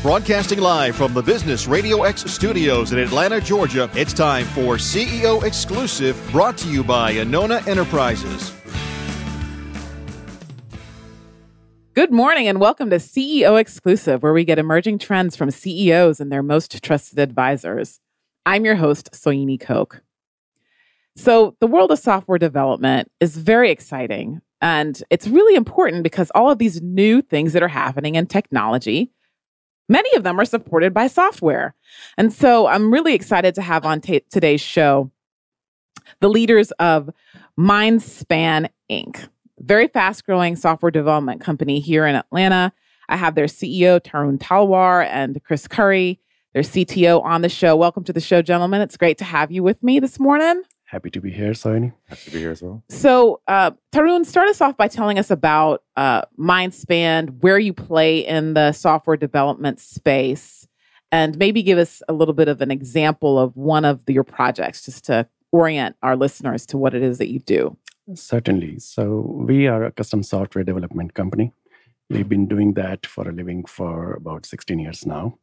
Broadcasting live from the Business Radio X studios in Atlanta, Georgia, it's time for CEO Exclusive, brought to you by Anona Enterprises. Good morning and welcome to CEO Exclusive, where we get emerging trends from CEOs and their most trusted advisors. I'm your host, Soyini Koch. So, the world of software development is very exciting, and it's really important because all of these new things that are happening in technology Many of them are supported by software. And so I'm really excited to have on t- today's show the leaders of Mindspan Inc., very fast growing software development company here in Atlanta. I have their CEO, Tarun Talwar, and Chris Curry, their CTO, on the show. Welcome to the show, gentlemen. It's great to have you with me this morning. Happy to be here, Soyini. Happy to be here as well. So, uh, Tarun, start us off by telling us about uh, Mindspan, where you play in the software development space, and maybe give us a little bit of an example of one of the, your projects, just to orient our listeners to what it is that you do. Certainly. So, we are a custom software development company. We've been doing that for a living for about 16 years now.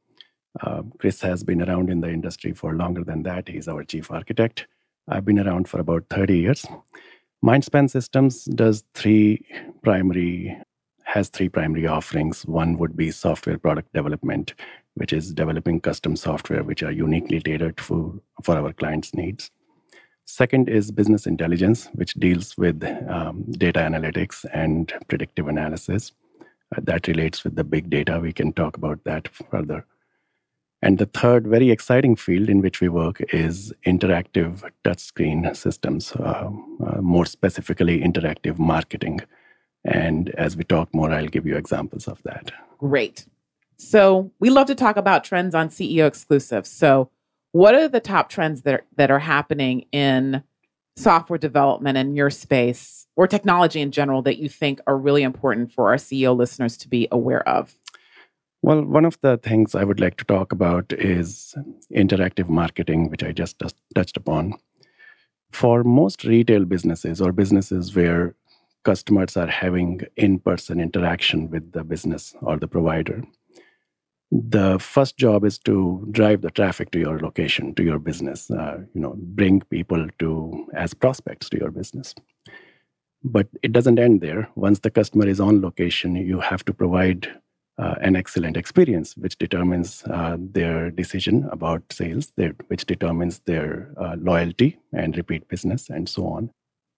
Uh, Chris has been around in the industry for longer than that. He's our chief architect. I've been around for about 30 years. Mindspan Systems does three primary has three primary offerings. One would be software product development, which is developing custom software which are uniquely tailored for, for our clients' needs. Second is business intelligence, which deals with um, data analytics and predictive analysis. Uh, that relates with the big data. We can talk about that further. And the third very exciting field in which we work is interactive touchscreen systems, uh, uh, more specifically, interactive marketing. And as we talk more, I'll give you examples of that. Great. So we love to talk about trends on CEO exclusive. So, what are the top trends that are, that are happening in software development in your space or technology in general that you think are really important for our CEO listeners to be aware of? Well, one of the things I would like to talk about is interactive marketing, which I just touched upon. For most retail businesses or businesses where customers are having in person interaction with the business or the provider, the first job is to drive the traffic to your location to your business uh, you know bring people to as prospects to your business but it doesn't end there once the customer is on location you have to provide uh, an excellent experience, which determines uh, their decision about sales, which determines their uh, loyalty and repeat business, and so on.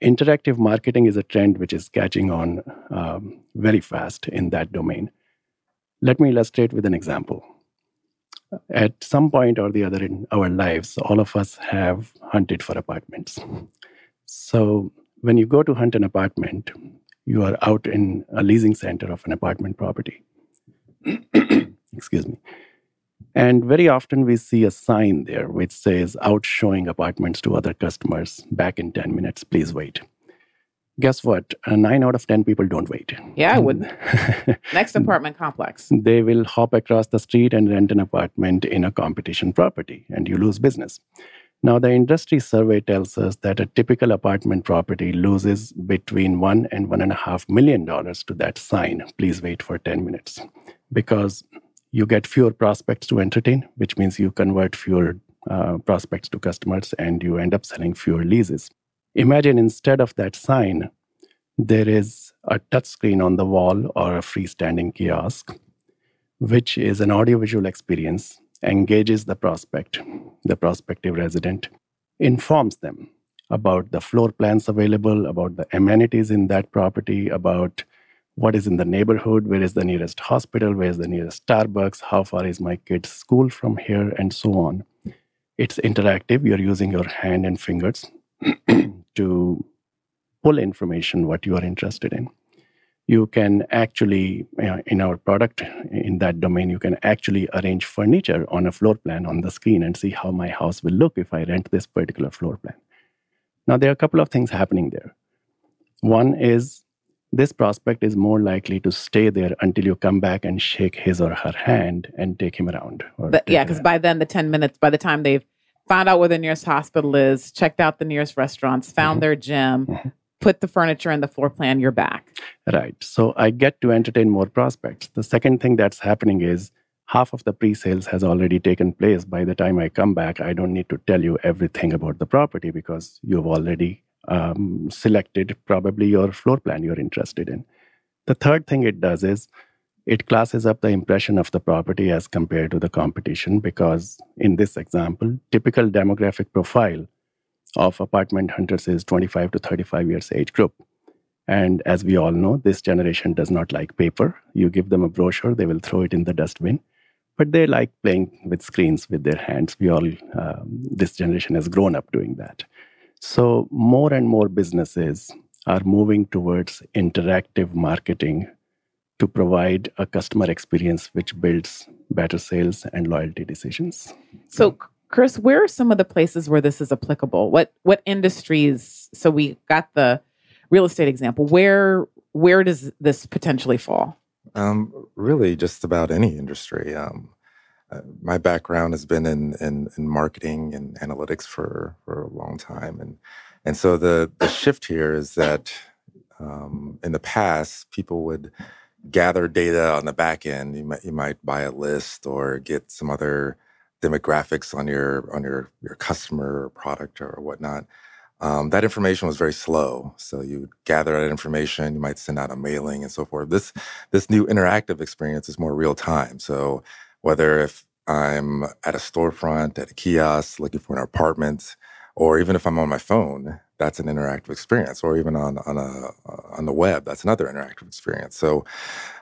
Interactive marketing is a trend which is catching on um, very fast in that domain. Let me illustrate with an example. At some point or the other in our lives, all of us have hunted for apartments. So, when you go to hunt an apartment, you are out in a leasing center of an apartment property Excuse me. And very often we see a sign there which says out showing apartments to other customers back in 10 minutes, please wait. Guess what? Uh, nine out of 10 people don't wait. Yeah, I would. Next apartment complex. They will hop across the street and rent an apartment in a competition property, and you lose business. Now, the industry survey tells us that a typical apartment property loses between one and one and a half million dollars to that sign. Please wait for 10 minutes because you get fewer prospects to entertain, which means you convert fewer uh, prospects to customers and you end up selling fewer leases. Imagine instead of that sign, there is a touchscreen on the wall or a freestanding kiosk, which is an audiovisual experience, engages the prospect, the prospective resident, informs them about the floor plans available, about the amenities in that property, about what is in the neighborhood, where is the nearest hospital, where is the nearest Starbucks, how far is my kid's school from here, and so on. It's interactive. You're using your hand and fingers to pull information what you are interested in. You can actually, in our product, in that domain, you can actually arrange furniture on a floor plan on the screen and see how my house will look if I rent this particular floor plan. Now, there are a couple of things happening there. One is this prospect is more likely to stay there until you come back and shake his or her hand and take him around. But, yeah, because by then the 10 minutes, by the time they've found out where the nearest hospital is, checked out the nearest restaurants, found mm-hmm. their gym, mm-hmm. put the furniture in the floor plan, you're back. Right. So I get to entertain more prospects. The second thing that's happening is half of the pre-sales has already taken place by the time i come back i don't need to tell you everything about the property because you've already um, selected probably your floor plan you're interested in. The third thing it does is it classes up the impression of the property as compared to the competition because in this example typical demographic profile of apartment hunters is 25 to 35 years age group. And as we all know this generation does not like paper. You give them a brochure they will throw it in the dustbin. But they like playing with screens with their hands. We all um, this generation has grown up doing that so more and more businesses are moving towards interactive marketing to provide a customer experience which builds better sales and loyalty decisions. So, Chris, where are some of the places where this is applicable? What what industries? So we got the real estate example. Where where does this potentially fall? Um, really, just about any industry. Um, uh, my background has been in, in, in marketing and analytics for for a long time, and and so the the shift here is that um, in the past people would gather data on the back end. You might you might buy a list or get some other demographics on your on your your customer or product or whatnot. Um, that information was very slow. So you gather that information, you might send out a mailing and so forth. This this new interactive experience is more real time. So whether if I'm at a storefront, at a kiosk, looking for an apartment, or even if I'm on my phone, that's an interactive experience, or even on on a on the web, that's another interactive experience. So,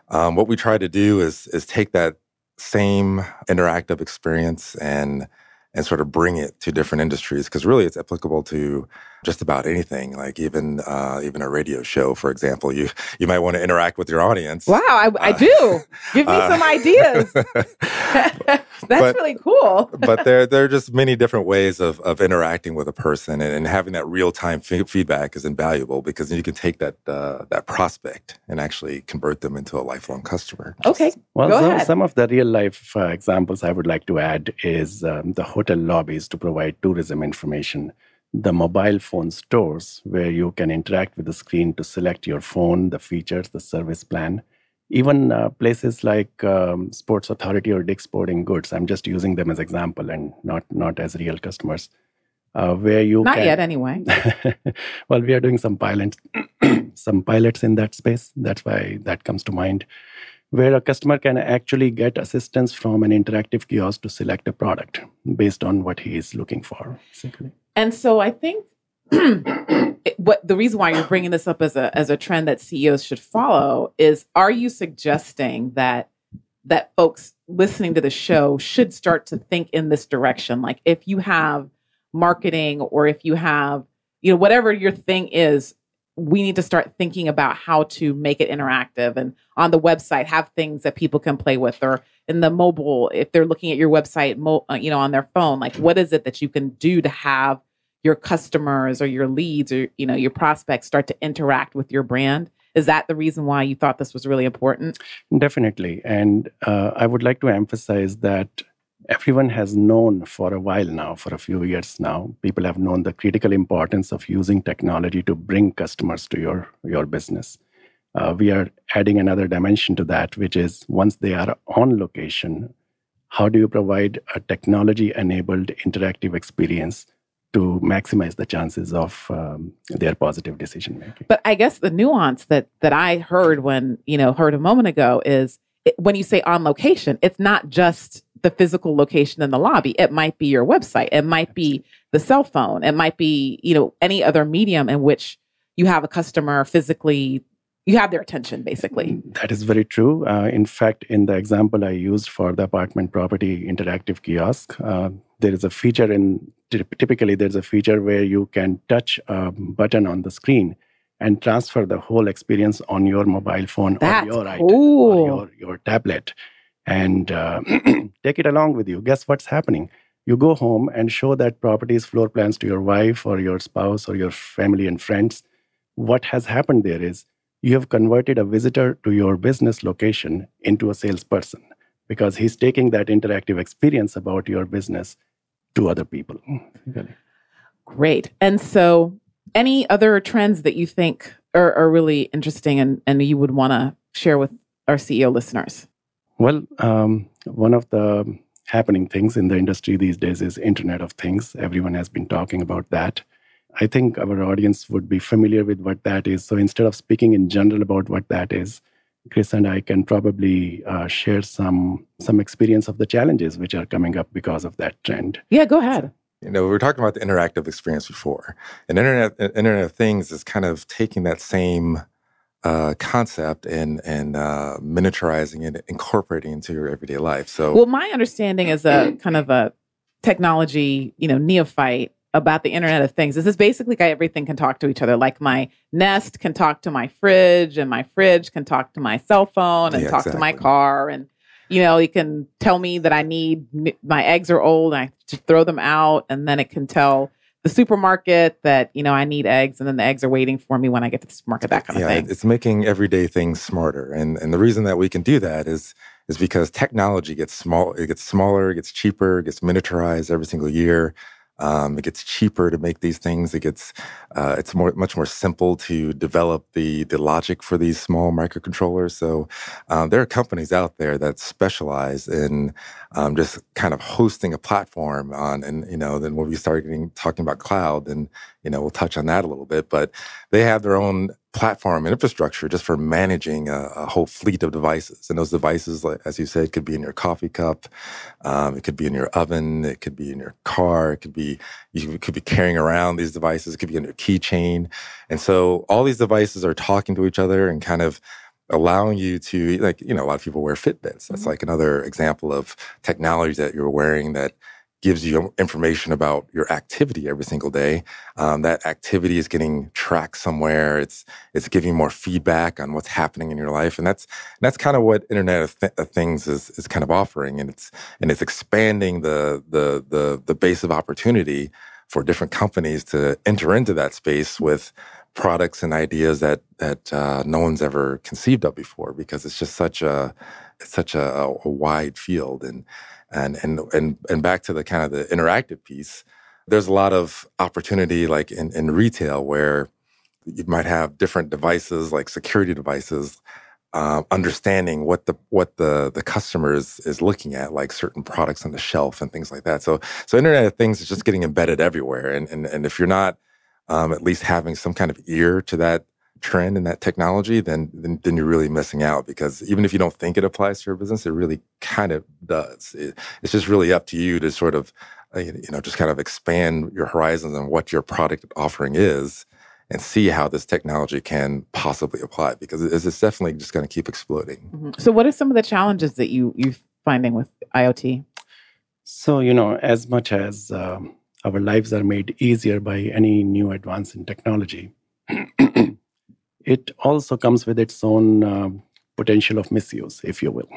um, what we try to do is is take that same interactive experience and and sort of bring it to different industries because really it's applicable to just about anything like even uh, even a radio show for example you you might want to interact with your audience wow i, I uh, do. Give me uh, some ideas. That's but, really cool. but there there are just many different ways of, of interacting with a person and, and having that real-time f- feedback is invaluable because you can take that uh, that prospect and actually convert them into a lifelong customer. Okay well Go some, ahead. some of the real life uh, examples i would like to add is um, the hotel lobbies to provide tourism information the mobile phone stores where you can interact with the screen to select your phone, the features, the service plan. Even uh, places like um, Sports Authority or Dick's Sporting Goods, I'm just using them as example and not not as real customers. Uh, where you not can... yet anyway. well, we are doing some pilots, some pilots in that space. That's why that comes to mind where a customer can actually get assistance from an interactive kiosk to select a product based on what he is looking for. Basically. And so I think what the reason why you're bringing this up as a as a trend that CEOs should follow is are you suggesting that that folks listening to the show should start to think in this direction like if you have marketing or if you have you know whatever your thing is we need to start thinking about how to make it interactive and on the website have things that people can play with or in the mobile if they're looking at your website mo- uh, you know on their phone like what is it that you can do to have your customers or your leads or you know your prospects start to interact with your brand? Is that the reason why you thought this was really important? Definitely. And uh, i would like to emphasize that everyone has known for a while now, for a few years now, people have known the critical importance of using technology to bring customers to your, your business. Uh, we are adding another dimension to that, which is once they are on location, how do you provide a technology enabled interactive experience to maximize the chances of um, their positive decision making? But I guess the nuance that that I heard when you know heard a moment ago is it, when you say on location, it's not just the physical location in the lobby. It might be your website. It might be the cell phone. It might be, you know, any other medium in which you have a customer physically you have their attention basically that is very true uh, in fact in the example i used for the apartment property interactive kiosk uh, there is a feature in typically there's a feature where you can touch a button on the screen and transfer the whole experience on your mobile phone That's or your cool. item or your, your tablet and uh, take it along with you. Guess what's happening? You go home and show that property's floor plans to your wife or your spouse or your family and friends. What has happened there is you have converted a visitor to your business location into a salesperson because he's taking that interactive experience about your business to other people. Great. And so, any other trends that you think are, are really interesting and, and you would want to share with our CEO listeners? Well, um, one of the happening things in the industry these days is Internet of Things. Everyone has been talking about that. I think our audience would be familiar with what that is. So instead of speaking in general about what that is, Chris and I can probably uh, share some some experience of the challenges which are coming up because of that trend. Yeah, go ahead. You know, we were talking about the interactive experience before, and Internet Internet of Things is kind of taking that same uh, concept and and uh, miniaturizing it, incorporating into your everyday life. So, well, my understanding as a kind of a technology, you know, neophyte about the Internet of Things. This is basically like everything can talk to each other. Like my Nest can talk to my fridge, and my fridge can talk to my cell phone and Yeah, talk to my car. And, you know, it can tell me that I need my eggs are old and I throw them out. And then it can tell the supermarket that, you know, I need eggs and then the eggs are waiting for me when I get to the supermarket, that kind yeah, of thing. it's making everyday things smarter, and and the reason that we can do that is is because technology gets small, it gets smaller, it gets cheaper, it gets miniaturized every single year. Um, it gets cheaper to make these things. It gets uh, it's more much more simple to develop the the logic for these small microcontrollers. So um, there are companies out there that specialize in um, just kind of hosting a platform on, and you know, then when we start getting talking about cloud, then you know we'll touch on that a little bit. But they have their own platform and infrastructure just for managing a, a whole fleet of devices. And those devices, like, as you said, could be in your coffee cup, um, it could be in your oven, it could be in your car, it could be you could be carrying around these devices, it could be in your keychain. And so all these devices are talking to each other and kind of allowing you to like you know a lot of people wear fitbits that's Mhm. like another example of technology that you're wearing that gives you information about your activity every single day. Um, that activity is getting tracked somewhere. It's it's giving more feedback on what's happening in your life. And that's and that's kind of what internet of, Th- of things is is kind of offering. And it's and it's expanding the the the the base of opportunity for different companies to enter into that space with products and ideas that that uh, no one's ever conceived of before because it's just such a such a, a wide field and and and and and back to the kind of the interactive piece there's a lot of opportunity like in, in retail where you might have different devices like security devices uh, understanding what the what the the customer is, is looking at like certain products on the shelf and things like that. So so internet of things is just getting embedded everywhere and and, and if you're not um, at least having some kind of ear to that trend and that technology, then, then then you're really missing out because even if you don't think it applies to your business, it really kind of does. It, it's just really up to you to sort of uh, you know just kind of expand your horizons on what your product offering is and see how this technology can possibly apply because it's, it's definitely just going to keep exploding. Mhm. So, what are some of the challenges that you you're finding with IoT? So, you know, as much as um, our lives are made easier by any new advance in technology, it also comes with its own um, potential of misuse, if you will.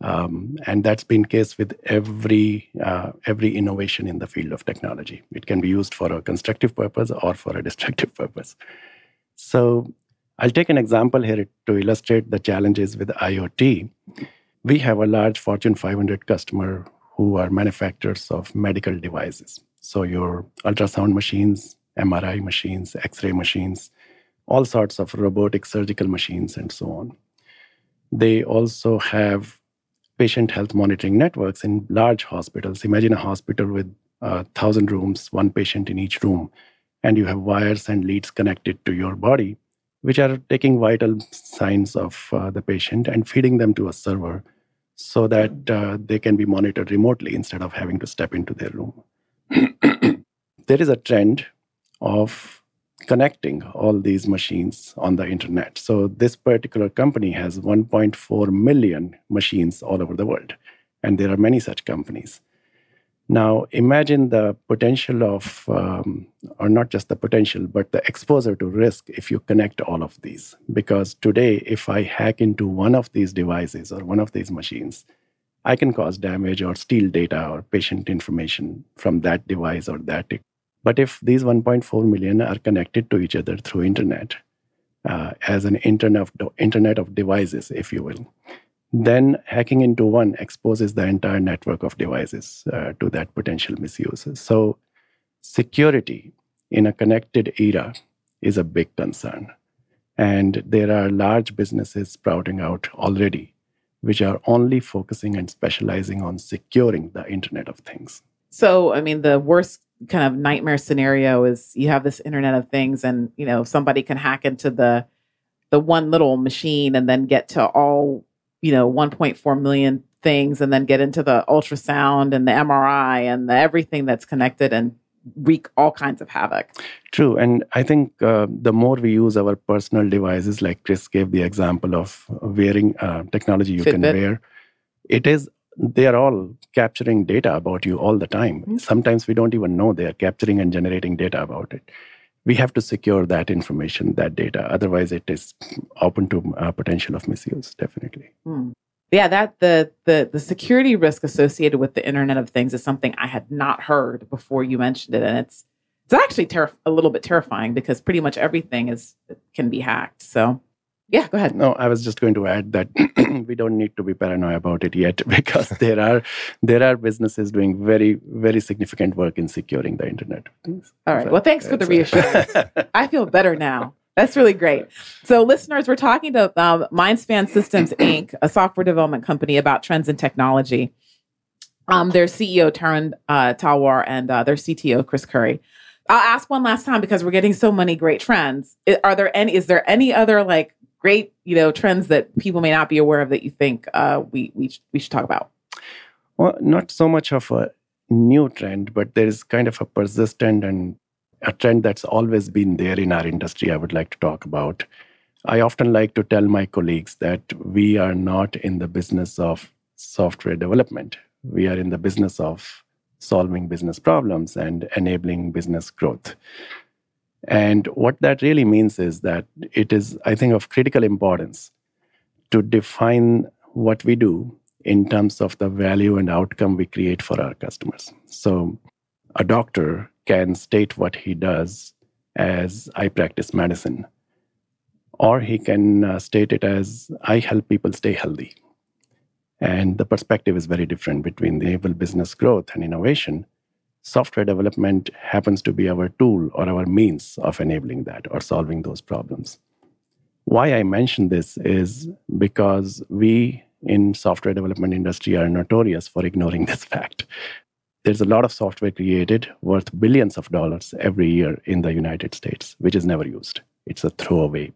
Um, and that's been the case with every uh, every innovation in the field of technology. It can be used for a constructive purpose or for a destructive purpose. So I'll take an example here to illustrate the challenges with IoT. We have a large Fortune 500 customer who are manufacturers of medical devices. So your ultrasound machines, MRI machines, X-ray machines, all sorts of robotic surgical machines, and so on. They also have patient health monitoring networks in large hospitals. Imagine a hospital with a thousand rooms, one patient in each room, and you have wires and leads connected to your body, which are taking vital signs of uh, the patient and feeding them to a server so that uh, they can be monitored remotely instead of having to step into their room. there is a trend of connecting all these machines on the internet. So, this particular company has 1.4 million machines all over the world, and there are many such companies. Now, imagine the potential of, um, or not just the potential, but the exposure to risk if you connect all of these. Because today, if I hack into one of these devices or one of these machines, I can cause damage or steal data or patient information from that device or that. But if these 1.4 million are connected to each other through internet, uh, as an internet of, internet of devices, if you will, then hacking into one exposes the entire network of devices uh, to that potential misuse. So, security in a connected era is a big concern. And there are large businesses sprouting out already which are only focusing and specializing on securing the Internet of Things. So, I mean, the worst kind of nightmare scenario is you have this Internet of Things, and you know somebody can hack into the the one little machine and then get to all you know 1.4 million things, and then get into the ultrasound and the MRI and the everything that's connected and wreak all kinds of havoc. True. And I think uh, the more we use our personal devices, like Chris gave the example of wearing uh, technology you Fitbit. can wear, it is they are all capturing data about you all the time. Mm-hmm. Sometimes we don't even know they are capturing and generating data about it. We have to secure that information, that data. Otherwise, it is open to uh, potential of misuse. Definitely. Mm yeah, that the the the security risk associated with the Internet of Things is something I had not heard before you mentioned it, and it's it's actually a little bit terrifying because pretty much everything is can be hacked. So, yeah, go ahead. No, I was just going to add that we don't need to be paranoid about it yet because there are there are businesses doing very very significant work in securing the Internet. Of Things. All right. So, well, thanks for the reassurance. I feel better now. That's really great. So, listeners, we're talking to um, Mindspan Systems Inc., a software development company about trends in technology. Um, their CEO, Tarun uh, Talwar, and uh, their CTO, Chris Curry. I'll ask one last time because we're getting so many great trends. Are there any? Is there any other like great you know trends that people may not be aware of that you think uh, we we we should talk about? Well, not so much of a new trend, but there is kind of a persistent and a trend that's always been there in our industry, I would like to talk about. I often like to tell my colleagues that we are not in the business of software development. We are in the business of solving business problems and enabling business growth. And what that really means is that it is, I think, of critical importance to define what we do in terms of the value and outcome we create for our customers. So, a doctor can state what he does as I practice medicine, or he can uh, state it as I help people stay healthy. And the perspective is very different between the business growth and innovation. Software development happens to be our tool or our means of enabling that or solving those problems. Why I mention this is because we in software development industry are notorious for ignoring this fact there's a lot of software created worth billions of dollars every year in the United States, which is never used. It's a throwaway.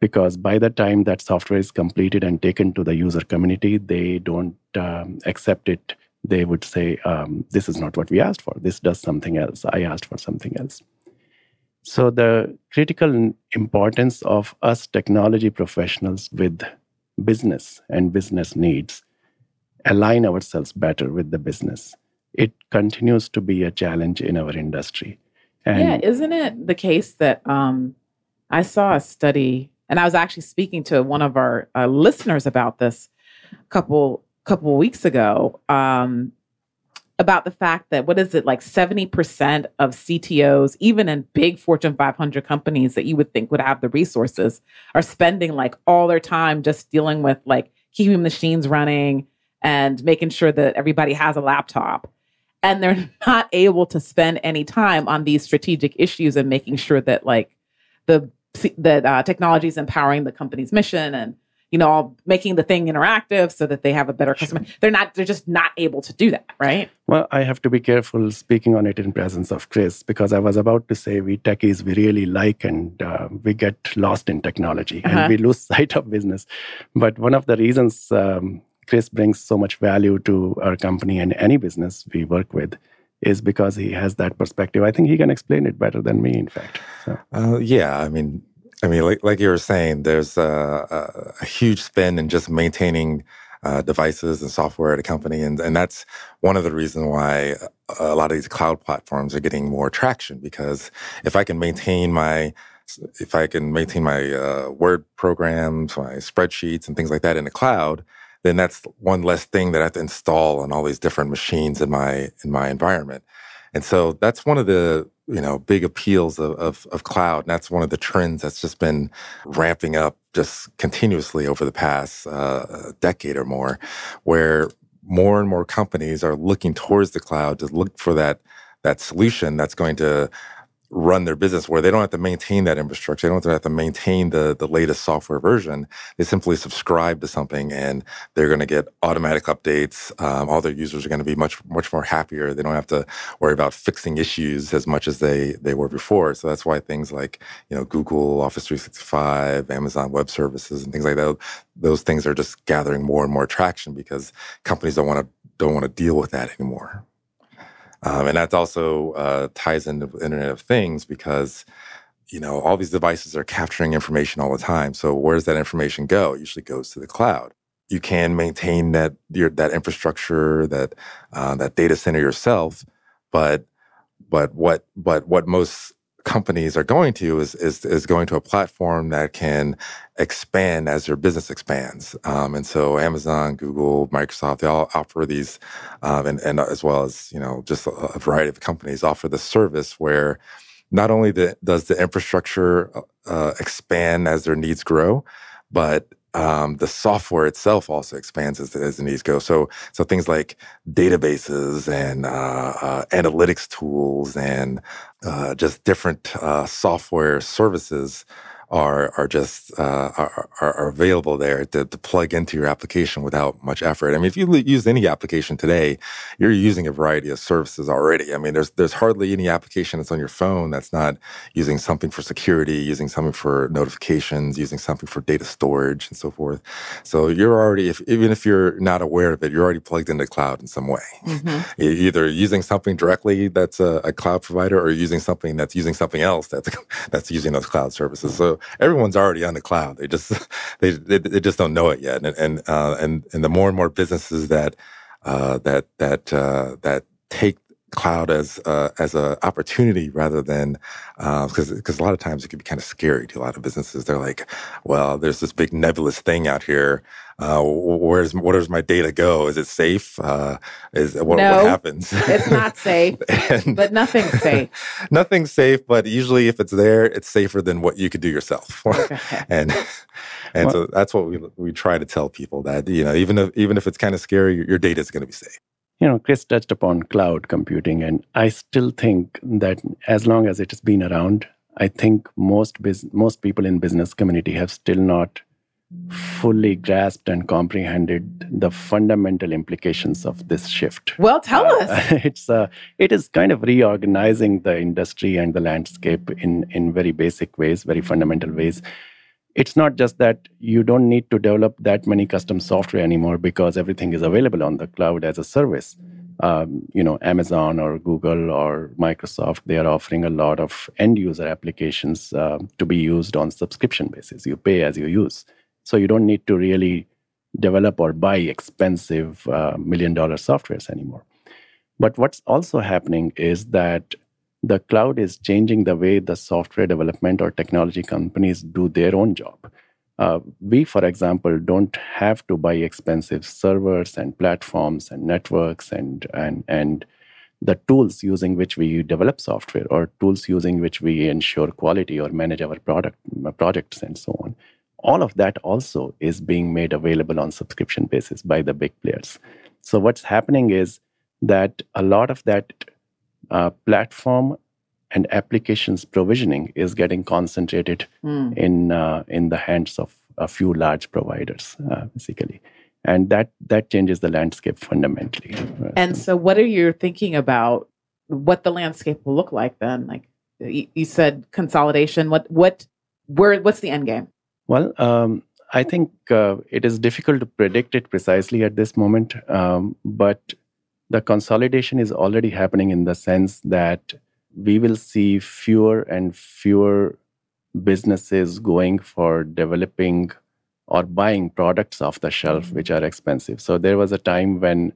Because by the time that software is completed and taken to the user community, they don't um, accept it. They would say, um, This is not what we asked for. This does something else. I asked for something else. So, the critical importance of us technology professionals with business and business needs align ourselves better with the business it continues to be a challenge in our industry. And yeah, isn't it the case that um, I saw a study, and I was actually speaking to one of our uh, listeners about this a couple couple weeks ago um, about the fact that what is it like seventy percent of CTOs, even in big Fortune 500 companies that you would think would have the resources, are spending like all their time just dealing with like keeping machines running and making sure that everybody has a laptop and they're not able to spend any time on these strategic issues and making sure that like the that uh, technology is empowering the company's mission and you know all making the thing interactive so that they have a better customer. They're not they're just not able to do that right? Well i have to be careful speaking on it in presence of chris because i was about to say we techies we really like and uh, we get lost in technology uh-huh. and we lose sight of business. But one of the reasons um, Chris brings so much value to our company and any business we work with is because he has that perspective. I think he can explain it better than me, in fact. So. Uh, yeah, I mean, I mean, like, like you were saying, there's a, a, a huge spend in just maintaining uh, devices and software at a company, and and that's one of the reasons why a lot of these cloud platforms are getting more traction. Because if I can maintain my if I can maintain my uh, Word programs, my spreadsheets, and things like that in the cloud, then that's one less thing that I have to install on all these different machines in my in my environment. And so that's one of the you know big appeals of, of, of cloud, and that's one of the trends that's just been ramping up just continuously over the past uh, decade or more, where more and more companies are looking towards the cloud to look for that that solution that's going to run their business where they don't have to maintain that infrastructure. They don't have to maintain the, the latest software version. They simply subscribe to something and they're going to get automatic updates. Um, all their users are going to be much, much more happier. They don't have to worry about fixing issues as much as they, they were before. So that's why things like, you know, Google Office 365, Amazon Web Services and things like that, those things are just gathering more and more traction because companies don't want to, don't want to deal with that anymore. Um, and that also uh, ties into Internet of Things because you know all these devices are capturing information all the time. So where does that information go? It usually goes to the cloud. You can maintain that your, that infrastructure, that uh, that data center yourself, but but what but what most companies are going to is, is, is going to a platform that can expand as their business expands. Um, and so Amazon, Google, Microsoft, they all offer these, um, and, and as well as, you know, just a, variety of companies offer the service where not only the, does the infrastructure uh, expand as their needs grow, but um, the software itself also expands as, as the needs go. So, so things like databases and uh, uh, analytics tools and uh, just different uh, software services are are just uh, are, are, available there to, to, plug into your application without much effort. I mean, if you use any application today, you're using a variety of services already. I mean, there's there's hardly any application that's on your phone that's not using something for security, using something for notifications, using something for data storage, and so forth. So you're already, if, even if you're not aware of it, you're already plugged into cloud in some way. Mm-hmm. Either using something directly that's a, a cloud provider, or using something that's using something else that's that's using those cloud services. So everyone's already on the cloud. They just they they, they just don't know it yet. And and uh, and and the more and more businesses that uh, that that uh, that take cloud as uh, as an opportunity rather than because uh, because a lot of times it can be kind of scary to a lot of businesses. They're like, well, there's this big nebulous thing out here. Uh, where's where does my data go? Is it safe? Uh, is what, no, what happens? It's not safe, and, but nothing's safe. nothing's safe, but usually if it's there, it's safer than what you could do yourself. and and well, so that's what we we try to tell people that you know even if even if it's kind of scary, your, your data is going to be safe you know, Chris touched upon cloud computing, and I still think that as long as it has been around, I think most bus- most people in business community have still not fully grasped and comprehended the fundamental implications of this shift. Well, tell uh, us. it's uh, it is kind of reorganizing the industry and the landscape in in very basic ways, very fundamental ways it's not just that you don't need to develop that many custom software anymore because everything is available on the cloud as a service. Um, you know, Amazon or Google or Microsoft, they are offering a lot of end user applications uh, to be used on subscription basis. You pay as you use. So you don't need to really develop or buy expensive uh, million dollar softwares anymore. But what's also happening is that the cloud is changing the way the software development or technology companies do their own job. Uh, we, for example, don't have to buy expensive servers and platforms and networks and, and, and the tools using which we develop software or tools using which we ensure quality or manage our product projects and so on. All of that also is being made available on subscription basis by the big players. So what's happening is that a lot of that uh, platform and applications provisioning is getting concentrated mm. in uh, in the hands of a few large providers, uh, basically, and that that changes the landscape fundamentally. And so, what are you thinking about? What the landscape will look like then? Like you, said, consolidation. What what where? What's the end game? Well. Um, I think uh, it is difficult to predict it precisely at this moment, um, but the consolidation is already happening in the sense that we will see fewer and fewer businesses going for developing or buying products off the shelf mm-hmm. which are expensive. So there was a time when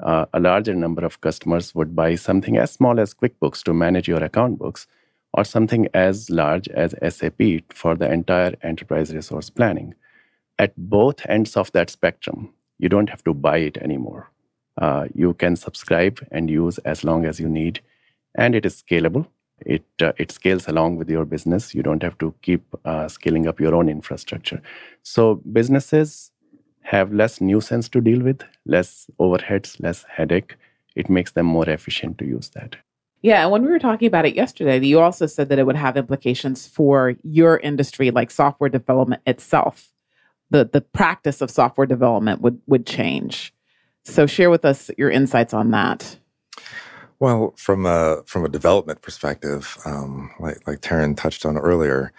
uh, a larger number of customers would buy something as small as QuickBooks to manage your account books or something as large as SAP for the entire enterprise resource planning. At both ends of that spectrum, you don't have to buy it anymore. Uh, you can subscribe and use as long as you need, and it is scalable. It uh, it scales along with your business. You don't have to keep uh, scaling up your own infrastructure. So businesses have less nuisance to deal with, less overheads, less headache. It makes them more efficient to use that. Yeah, and when we were talking about it yesterday, you also said that it would have implications for your industry, like software development itself. The the practice of software development would would change. So share with us your insights on that. Well, from a from a development perspective, um, like like Tarun touched on earlier,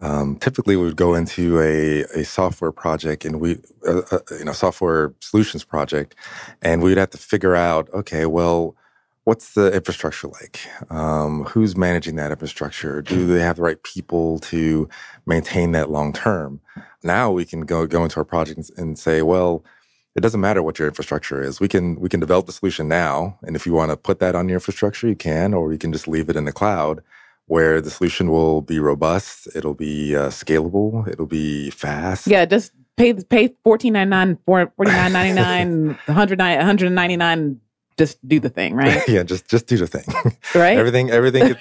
um, typically we would go into a, a software project and we uh, uh, you know software solutions project, and we'd have to figure out okay, well, what's the infrastructure like? Um, who's managing that infrastructure? Do they have the right people to maintain that long term? Now we can go go into our project and say, well it doesn't matter what your infrastructure is. We can we can develop the solution now, and if you want to put that on your infrastructure, you can, or you can just leave it in the cloud, where the solution will be robust, it'll be uh, scalable, it'll be fast. Yeah, just pay pay fourteen ninety nine, forty nine ninety nine, one hundred ninety nine. Just do the thing, right? yeah, just just do the thing. right. everything everything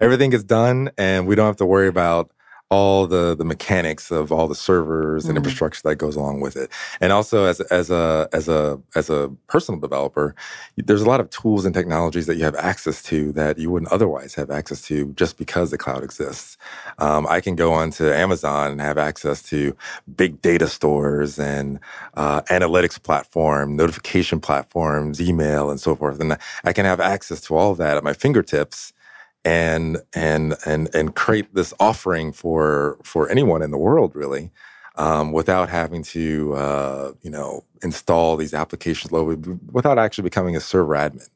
everything is done, and we don't have to worry about all the the mechanics of all the servers and mm. infrastructure that goes along with it. And also as as a as a as a personal developer, there's a lot of tools and technologies that you have access to that you wouldn't otherwise have access to just because the cloud exists. Um, I can go onto Amazon and have access to big data stores and uh, analytics platform, notification platforms, email, and so forth. And I can have access to all of that at my fingertips and and and and create this offering for for anyone in the world really um, without having to uh, you know install these applications without actually becoming a server admin.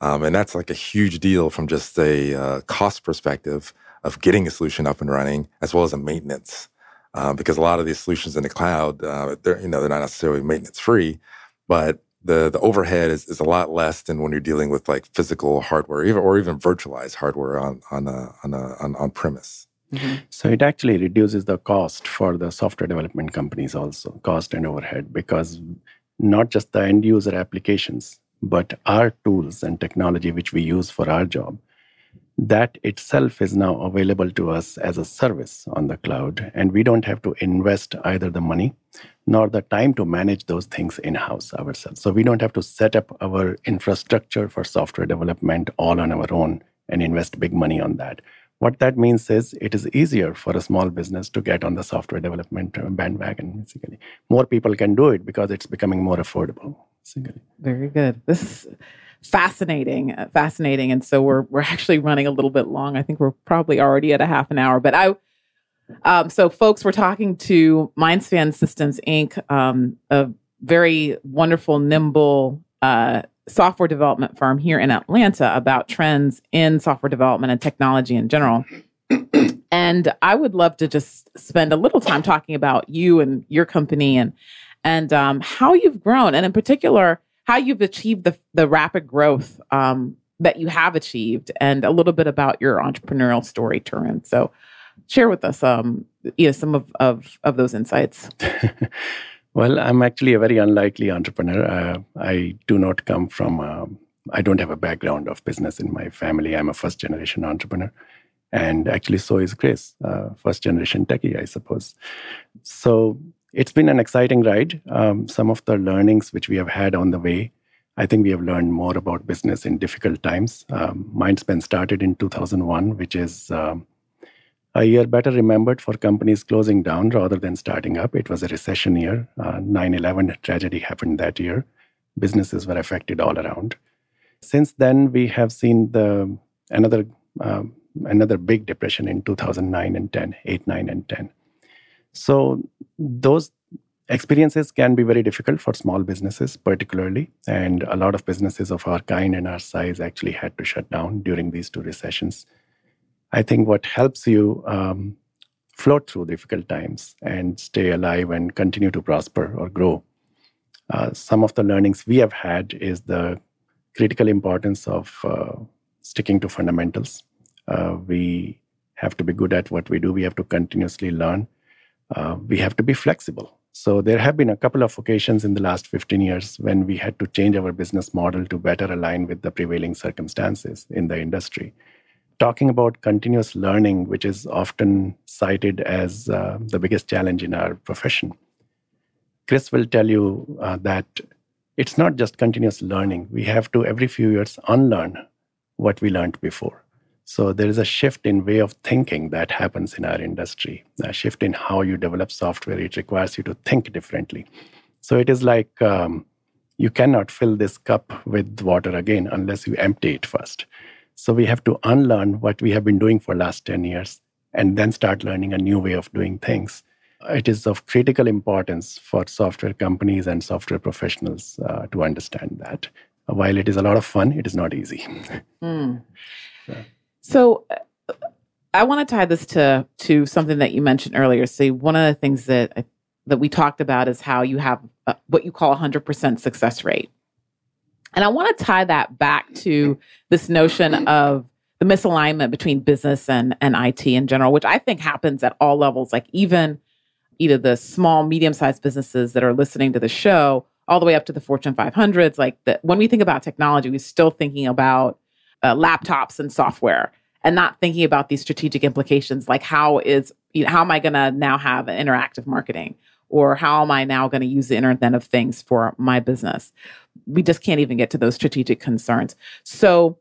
Um, and that's like a huge deal from just a uh, cost perspective of getting a solution up and running as well as a maintenance. Uh, because a lot of these solutions in the cloud uh, they're you know they're not necessarily maintenance free but the the overhead is, is a lot less than when you're dealing with like physical hardware, even or even virtualized hardware on on a, on a, on, on premise. Mm-hmm. So it actually reduces the cost for the software development companies also, cost and overhead, because not just the end user applications, but our tools and technology which we use for our job that itself is now available to us as a service on the cloud. And we don't have to invest either the money nor the time to manage those things in house ourselves. So we don't have to set up our infrastructure for software development all on our own and invest big money on that. What that means is it is easier for a small business to get on the software development bandwagon, basically. More people can do it because it's becoming more affordable. Basically. Very good. This is fascinating, fascinating. And so we're we're actually running a little bit long. I think we're probably already at a half an hour. But I, um, so folks, we're talking to Mindspan Systems Inc., um, a very wonderful, nimble uh, software development firm here in Atlanta about trends in software development and technology in general. and I would love to just spend a little time talking about you and your company and and um, how you've grown, and in particular how you've achieved the, the rapid growth um, that you have achieved and a little bit about your entrepreneurial story, Tarun. So share with us um, you know, some of, of, of those insights. well, I'm actually a very unlikely entrepreneur. Uh, I do not come from, uh, I don't have a background of business in my family. I'm a first generation entrepreneur. And actually, so is Chris, uh, first generation techie, I suppose. So it's been an exciting ride. Um, some of the learnings which we have had on the way, I think we have learned more about business in difficult times. Um, Mindspan started in 2001, which is um, a year better remembered for companies closing down rather than starting up. It was a recession year. Uh, 9 uh, 11 tragedy happened that year. Businesses were affected all around. Since then, we have seen the another uh, another big depression in 2009 and 10, 8, 9, and 10. So those experiences can be very difficult for small businesses, particularly. And a lot of businesses of our kind and our size actually had to shut down during these two recessions. I think what helps you um, float through difficult times and stay alive and continue to prosper or grow. Uh, some of the learnings we have had is the critical importance of uh, sticking to fundamentals. Uh, we have to be good at what we do. We have to continuously learn uh, we have to be flexible. So there have been a couple of occasions in the last 15 years when we had to change our business model to better align with the prevailing circumstances in the industry. Talking about continuous learning, which is often cited as uh, the biggest challenge in our profession, Chris will tell you uh, that it's not just continuous learning. We have to, every few years, unlearn what we learned before. So there is a shift in way of thinking that happens in our industry. A shift in how you develop software. It requires you to think differently. So it is like um, you cannot fill this cup with water again unless you empty it first. So we have to unlearn what we have been doing for last 10 years and then start learning a new way of doing things. It is of critical importance for software companies and software professionals uh, to understand that. While it is a lot of fun, it is not easy. Mm. So, uh, I want to tie this to to something that you mentioned earlier. See, one of the things that that we talked about is how you have uh, what you call a hundred percent success rate, and I want to tie that back to this notion of the misalignment between business and, and IT in general, which I think happens at all levels, like even either the small, medium sized businesses that are listening to the show, all the way up to the Fortune 500s. Like the, when we think about technology, we're still thinking about uh, laptops and software and not thinking about these strategic implications like how is you know, how am i going to now have an interactive marketing? Or how am i now going to use the internet of things for my business? We just can't even get to those strategic concerns. So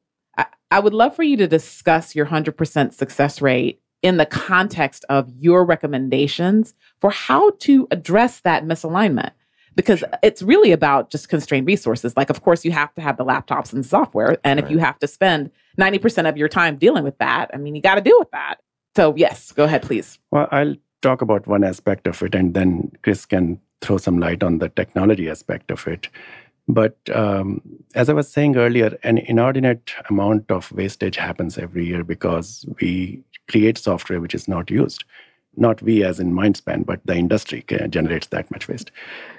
I would love for you to discuss your 100% success rate in the context of your recommendations for how to address that misalignment because it's really about just constrained resources. Like of course you have to have the laptops and software and right. if you have to spend 90% of your time dealing with that i mean you got to deal with that. So yes go ahead please. Well i'll talk about one aspect of it and then chris can throw some light on the technology aspect of it. But um, as I was saying earlier, an inordinate amount of wastage happens every year because we create software which is not used. Not we as in Mindspan, but the industry generates that much waste.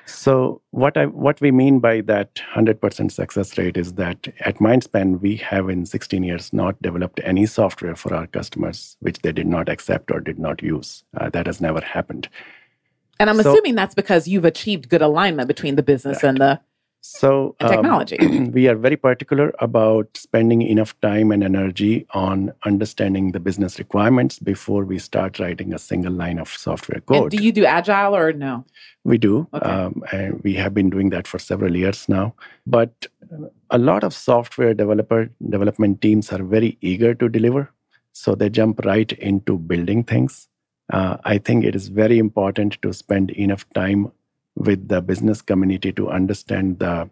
So what I what we mean by that 100% success rate is that at Mindspan we have in 16 years not developed any software for our customers which they did not accept or did not use. Uh, that has never happened. And I'm so, assuming that's because you've achieved good alignment between the business right. and the so, um, technology. we are very particular about spending enough time and energy on understanding the business requirements before we start writing a single line of software code. And do you do agile or no? We do. Okay. Um, and we have been doing that for several years now. But a lot of software developer development teams are very eager to deliver. So they jump right into building things. Uh, I think it is very important to spend enough time with the business community to understand the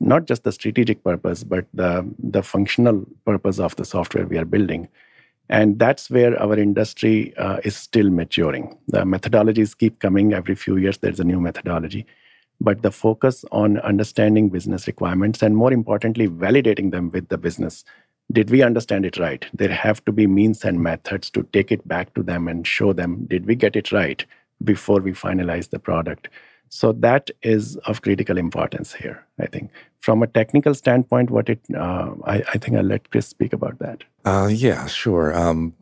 not just the strategic purpose, but the, the functional purpose of the software we are building. And that's where our industry uh, is still maturing. The methodologies keep coming every few years, there's a new methodology. But the focus on understanding business requirements and more importantly, validating them with the business. Did we understand it right? There have to be means and methods to take it back to them and show them, did we get it right before we finalize the product? So that is of critical importance here, I think. From a technical standpoint, what it, uh, I, I, think I'll let Chris speak about that. Uh, yeah, sure. Um,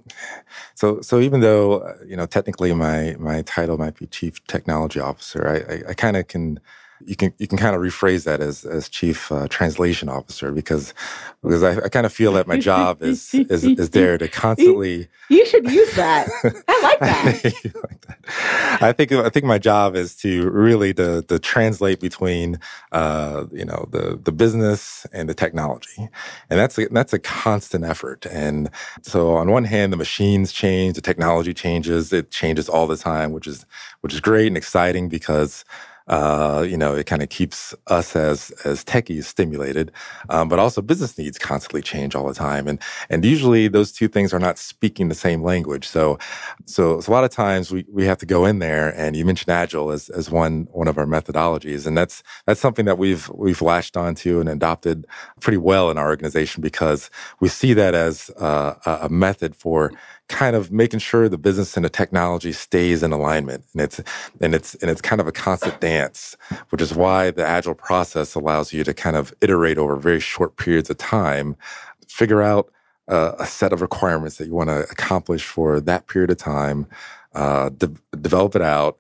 so, so even though uh, you know technically my my title might be chief technology officer, I, I, I kind of can you can you can kind of rephrase that as as chief uh, translation officer because because I, I kind of feel that my job is is is there to constantly. You should use that. I like that. like that. I think I think my job is to really to to translate between uh, you know the the business and the technology, and that's a, that's a constant effort. And so on one hand, the machines change, the technology changes, it changes all the time, which is which is great and exciting because uh, you know, it kind of keeps us as as techies stimulated, um, but also business needs constantly change all the time, and and usually those two things are not speaking the same language. So, so, so a lot of times we we have to go in there, and you mentioned agile as as one one of our methodologies, and that's that's something that we've we've latched onto and adopted pretty well in our organization because we see that as uh, a method for kind of making sure the business and the technology stays in alignment and it's and it's and it's kind of a constant dance which is why the agile process allows you to kind of iterate over very short periods of time figure out uh, a set of requirements that you want to accomplish for that period of time uh, de- develop it out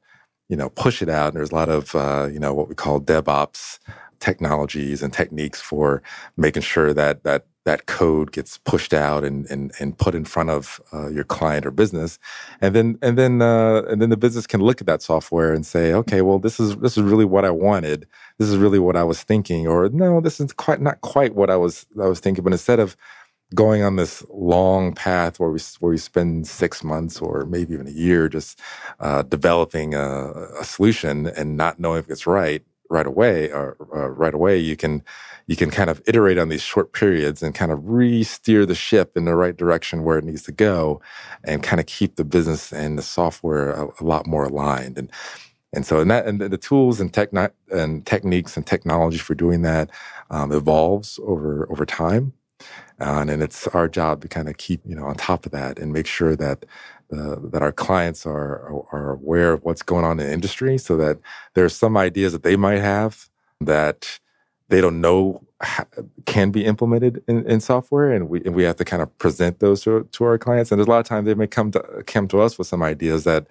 you know push it out and there's a lot of uh, you know what we call devops technologies and techniques for making sure that that that code gets pushed out and and, and put in front of uh, your client or business, and then and then uh, and then the business can look at that software and say, okay, well this is this is really what I wanted. This is really what I was thinking, or no, this is quite not quite what I was I was thinking. But instead of going on this long path where we where we spend six months or maybe even a year just uh, developing a, a, solution and not knowing if it's right right away or uh, right away you can you can kind of iterate on these short periods and kind of re-steer the ship in the right direction where it needs to go and kind of keep the business and the software a, a lot more aligned. And and so, and that, and the tools and tech and techniques and technology for doing that um, evolves over over time, uh, and it's our job to kind of keep you know on top of that and make sure that uh, that our clients are are aware of what's going on in the industry, so that there's some ideas that they might have that they don't know can be implemented in, in software, and we and we have to kind of present those to, to our clients. And there's a lot of times they may come to come to us with some ideas that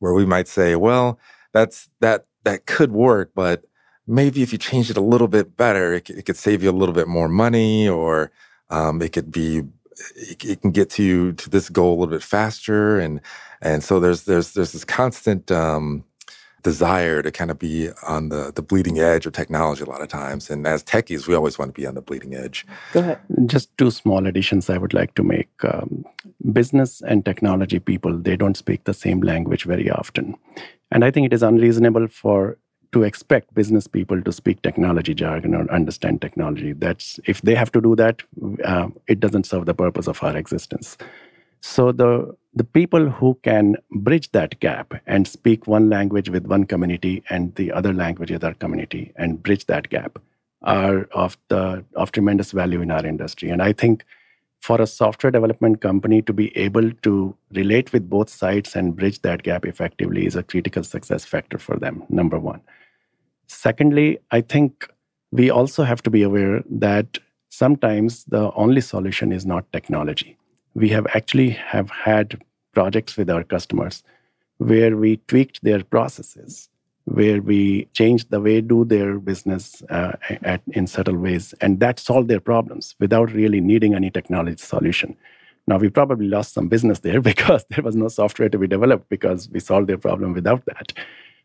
where we might say, well, that's that that could work, but maybe if you change it a little bit better, it, it could save you a little bit more money, or um, it could be it, it, can get to you to this goal a little bit faster, and and so there's there's there's this constant um, desire to kind of be on the the bleeding edge of technology a lot of times. And as techies, we always want to be on the bleeding edge. Go ahead. Just two small additions I would like to make. Um, business and technology people they don't speak the same language very often and i think it is unreasonable for to expect business people to speak technology jargon or understand technology. That's if they have to do that uh, it doesn't serve the purpose of our existence. So the the people who can bridge that gap and speak one language with one community and the other language with other community and bridge that gap are of the of tremendous value in our industry. And i think for a software development company to be able to relate with both sides and bridge that gap effectively is a critical success factor for them, number one. Secondly, I think we also have to be aware that sometimes the only solution is not technology. We have actually have had projects with our customers where we tweaked their processes where we changed the way do their business uh, at, in subtle ways and that solved their problems without really needing any technology solution now we probably lost some business there because there was no software to be developed because we solved their problem without that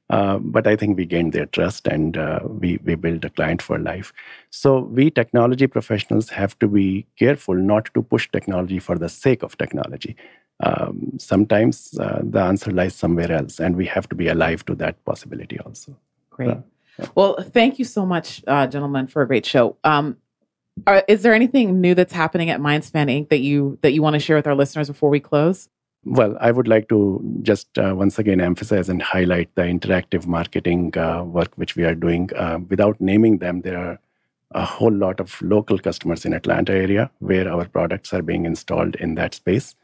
uh, but i think we gained their trust and uh, we, we built a client for life so we technology professionals have to be careful not to push technology for the sake of technology um, sometimes uh, the answer lies somewhere else, and we have to be alive to that possibility also. Great. Yeah. Well, thank you so much, uh, gentlemen, for a great show. Um, are, is there anything new that's happening at Mindspan Inc. that you that you want to share with our listeners before we close? Well, I would like to just uh, once again emphasize and highlight the interactive marketing uh, work which we are doing. Uh, without naming them, there are a whole lot of local customers in Atlanta area where our products are being installed in that space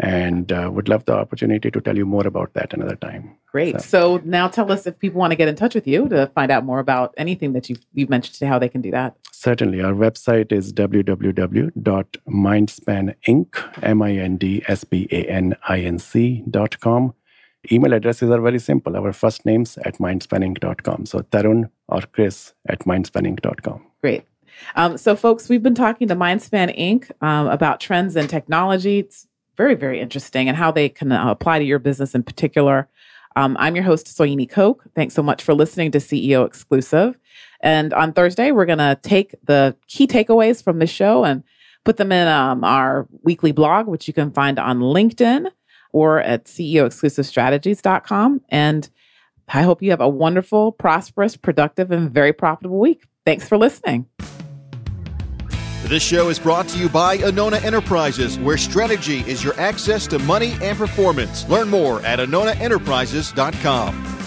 and uh, would love the opportunity to tell you more about that another time. Great. So. so. now tell us if people want to get in touch with you to find out more about anything that you've, you've mentioned today, how they can do that. Certainly. Our website is www.mindspaninc, M-I-N-D-S-P-A-N-I-N-C dot com. Email addresses are very simple. Our first names at mindspaninc.com. So Tarun or Chris at mindspaninc.com. Great. Um, so, folks, we've been talking to Mindspan Inc. Um, about trends in technology. It's very, very interesting and how they can uh, apply to your business in particular. Um, I'm your host, Soyini Koch. Thanks so much for listening to CEO Exclusive. And on Thursday, we're going to take the key takeaways from the show and put them in um, our weekly blog, which you can find on LinkedIn or at CEOExclusiveStrategies.com. And I hope you have a wonderful, prosperous, productive, and very profitable week. Thanks for listening. This show is brought to you by Anona Enterprises, where strategy is your access to money and performance. Learn more at AnonaEnterprises.com.